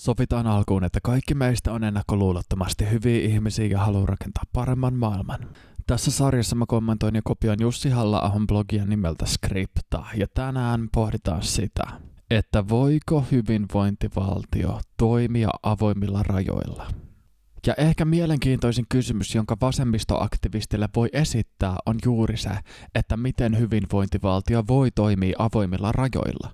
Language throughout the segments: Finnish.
Sovitaan alkuun, että kaikki meistä on ennakkoluulottomasti hyviä ihmisiä ja haluaa rakentaa paremman maailman. Tässä sarjassa mä kommentoin ja kopioin Jussi halla blogia nimeltä Skripta, ja tänään pohditaan sitä, että voiko hyvinvointivaltio toimia avoimilla rajoilla. Ja ehkä mielenkiintoisin kysymys, jonka vasemmistoaktivistille voi esittää, on juuri se, että miten hyvinvointivaltio voi toimia avoimilla rajoilla.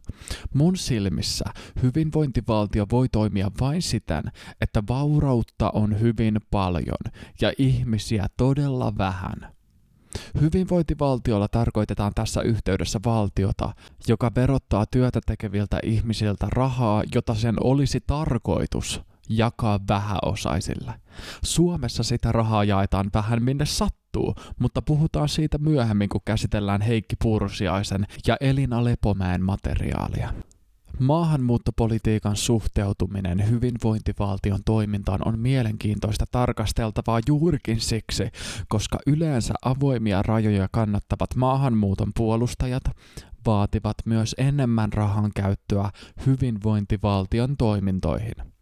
Mun silmissä hyvinvointivaltio voi toimia vain siten, että vaurautta on hyvin paljon ja ihmisiä todella vähän. Hyvinvointivaltiolla tarkoitetaan tässä yhteydessä valtiota, joka verottaa työtä tekeviltä ihmisiltä rahaa, jota sen olisi tarkoitus jakaa vähäosaisille. Suomessa sitä rahaa jaetaan vähän minne sattuu, mutta puhutaan siitä myöhemmin, kun käsitellään Heikki Pursiaisen ja Elina Lepomäen materiaalia. Maahanmuuttopolitiikan suhteutuminen hyvinvointivaltion toimintaan on mielenkiintoista tarkasteltavaa juurikin siksi, koska yleensä avoimia rajoja kannattavat maahanmuuton puolustajat vaativat myös enemmän rahan käyttöä hyvinvointivaltion toimintoihin.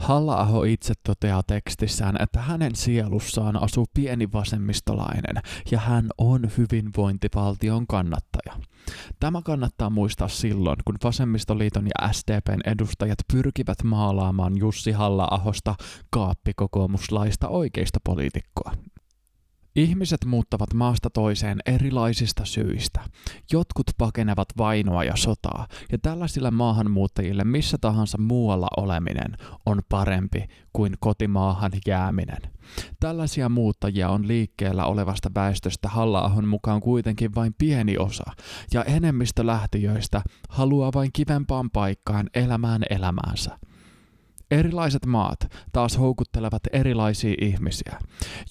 Halla-aho itse toteaa tekstissään, että hänen sielussaan asuu pieni vasemmistolainen ja hän on hyvinvointivaltion kannattaja. Tämä kannattaa muistaa silloin, kun Vasemmistoliiton ja SDPn edustajat pyrkivät maalaamaan Jussi Halla-ahosta kaappikokoomuslaista oikeista poliitikkoa. Ihmiset muuttavat maasta toiseen erilaisista syistä. Jotkut pakenevat vainoa ja sotaa, ja tällaisille maahanmuuttajille missä tahansa muualla oleminen on parempi kuin kotimaahan jääminen. Tällaisia muuttajia on liikkeellä olevasta väestöstä halla mukaan kuitenkin vain pieni osa, ja enemmistö lähtiöistä haluaa vain kivempaan paikkaan elämään elämäänsä. Erilaiset maat taas houkuttelevat erilaisia ihmisiä.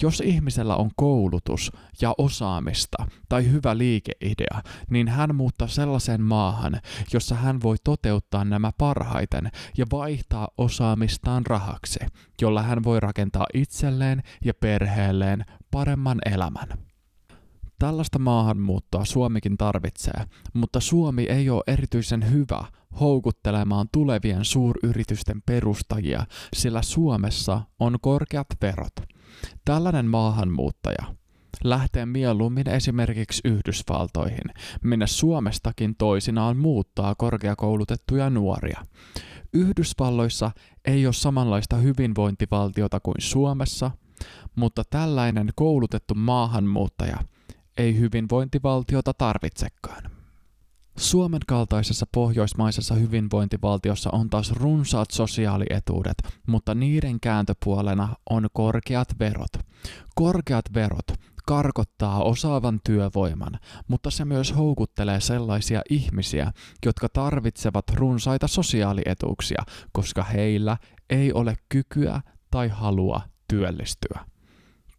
Jos ihmisellä on koulutus ja osaamista tai hyvä liikeidea, niin hän muuttaa sellaiseen maahan, jossa hän voi toteuttaa nämä parhaiten ja vaihtaa osaamistaan rahaksi, jolla hän voi rakentaa itselleen ja perheelleen paremman elämän. Tällaista maahanmuuttoa Suomikin tarvitsee, mutta Suomi ei ole erityisen hyvä houkuttelemaan tulevien suuryritysten perustajia, sillä Suomessa on korkeat verot. Tällainen maahanmuuttaja lähtee mieluummin esimerkiksi Yhdysvaltoihin, minne Suomestakin toisinaan muuttaa korkeakoulutettuja nuoria. Yhdysvalloissa ei ole samanlaista hyvinvointivaltiota kuin Suomessa, mutta tällainen koulutettu maahanmuuttaja – ei hyvinvointivaltiota tarvitsekaan. Suomen kaltaisessa pohjoismaisessa hyvinvointivaltiossa on taas runsaat sosiaalietuudet, mutta niiden kääntöpuolena on korkeat verot. Korkeat verot karkottaa osaavan työvoiman, mutta se myös houkuttelee sellaisia ihmisiä, jotka tarvitsevat runsaita sosiaalietuuksia, koska heillä ei ole kykyä tai halua työllistyä.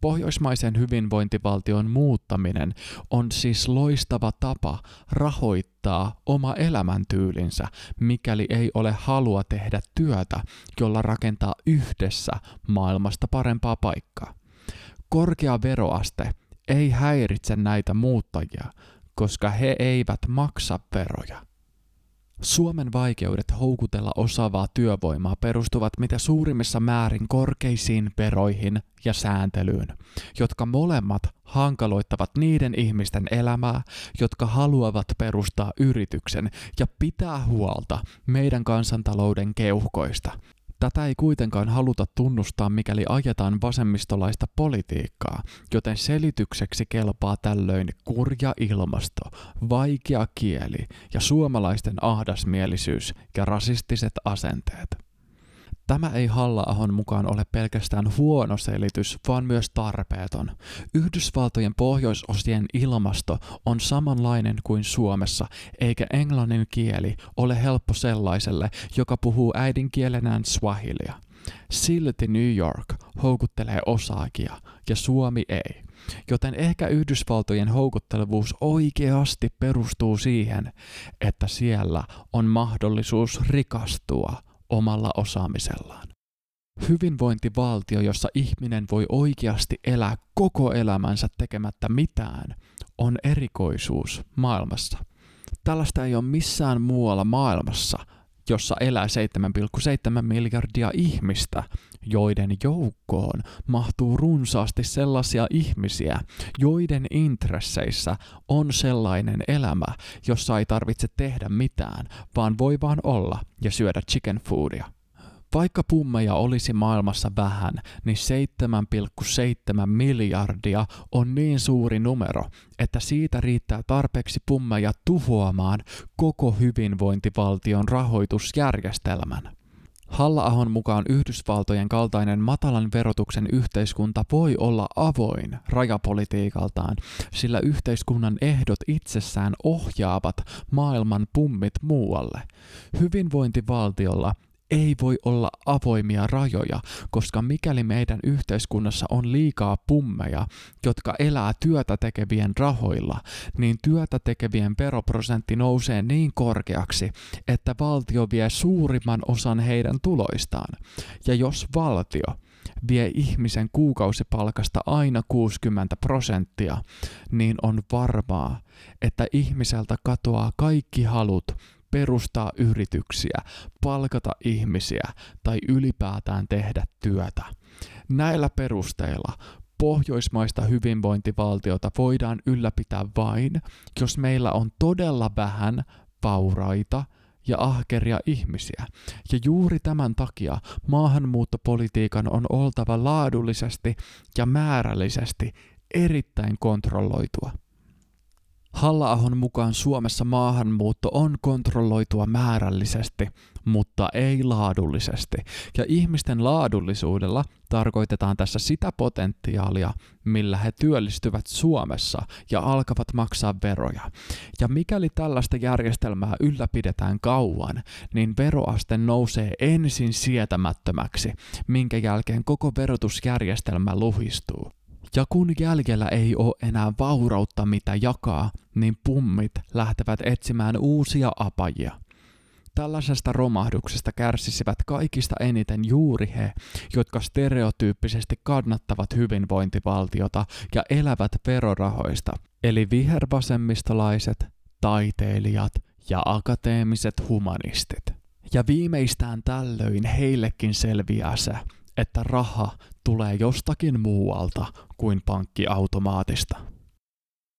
Pohjoismaisen hyvinvointivaltion muuttaminen on siis loistava tapa rahoittaa oma elämäntyylinsä, mikäli ei ole halua tehdä työtä, jolla rakentaa yhdessä maailmasta parempaa paikkaa. Korkea veroaste ei häiritse näitä muuttajia, koska he eivät maksa veroja. Suomen vaikeudet houkutella osaavaa työvoimaa perustuvat mitä suurimmissa määrin korkeisiin veroihin ja sääntelyyn, jotka molemmat hankaloittavat niiden ihmisten elämää, jotka haluavat perustaa yrityksen ja pitää huolta meidän kansantalouden keuhkoista. Tätä ei kuitenkaan haluta tunnustaa, mikäli ajetaan vasemmistolaista politiikkaa, joten selitykseksi kelpaa tällöin kurja ilmasto, vaikea kieli ja suomalaisten ahdasmielisyys ja rasistiset asenteet. Tämä ei halla mukaan ole pelkästään huono selitys, vaan myös tarpeeton. Yhdysvaltojen pohjoisosien ilmasto on samanlainen kuin Suomessa, eikä englannin kieli ole helppo sellaiselle, joka puhuu äidinkielenään swahilia. Silti New York houkuttelee osaakia ja Suomi ei. Joten ehkä Yhdysvaltojen houkuttelevuus oikeasti perustuu siihen, että siellä on mahdollisuus rikastua – omalla osaamisellaan. Hyvinvointivaltio, jossa ihminen voi oikeasti elää koko elämänsä tekemättä mitään, on erikoisuus maailmassa. Tällaista ei ole missään muualla maailmassa, jossa elää 7,7 miljardia ihmistä, joiden joukkoon mahtuu runsaasti sellaisia ihmisiä, joiden intresseissä on sellainen elämä, jossa ei tarvitse tehdä mitään, vaan voi vaan olla ja syödä chicken foodia. Vaikka pummeja olisi maailmassa vähän, niin 7,7 miljardia on niin suuri numero, että siitä riittää tarpeeksi pummeja tuhoamaan koko hyvinvointivaltion rahoitusjärjestelmän. Halla-ahon mukaan Yhdysvaltojen kaltainen matalan verotuksen yhteiskunta voi olla avoin rajapolitiikaltaan, sillä yhteiskunnan ehdot itsessään ohjaavat maailman pummit muualle. Hyvinvointivaltiolla ei voi olla avoimia rajoja, koska mikäli meidän yhteiskunnassa on liikaa pummeja, jotka elää työtä tekevien rahoilla, niin työtä tekevien veroprosentti nousee niin korkeaksi, että valtio vie suurimman osan heidän tuloistaan. Ja jos valtio vie ihmisen kuukausipalkasta aina 60 prosenttia, niin on varmaa, että ihmiseltä katoaa kaikki halut perustaa yrityksiä, palkata ihmisiä tai ylipäätään tehdä työtä. Näillä perusteilla pohjoismaista hyvinvointivaltiota voidaan ylläpitää vain, jos meillä on todella vähän vauraita ja ahkeria ihmisiä. Ja juuri tämän takia maahanmuuttopolitiikan on oltava laadullisesti ja määrällisesti erittäin kontrolloitua. Halla-ahon mukaan Suomessa maahanmuutto on kontrolloitua määrällisesti, mutta ei laadullisesti. Ja ihmisten laadullisuudella tarkoitetaan tässä sitä potentiaalia, millä he työllistyvät Suomessa ja alkavat maksaa veroja. Ja mikäli tällaista järjestelmää ylläpidetään kauan, niin veroaste nousee ensin sietämättömäksi, minkä jälkeen koko verotusjärjestelmä luhistuu. Ja kun jäljellä ei ole enää vaurautta mitä jakaa, niin pummit lähtevät etsimään uusia apajia. Tällaisesta romahduksesta kärsisivät kaikista eniten juuri he, jotka stereotyyppisesti kannattavat hyvinvointivaltiota ja elävät verorahoista, eli vihervasemmistolaiset, taiteilijat ja akateemiset humanistit. Ja viimeistään tällöin heillekin selviää se, että raha tulee jostakin muualta kuin pankkiautomaatista.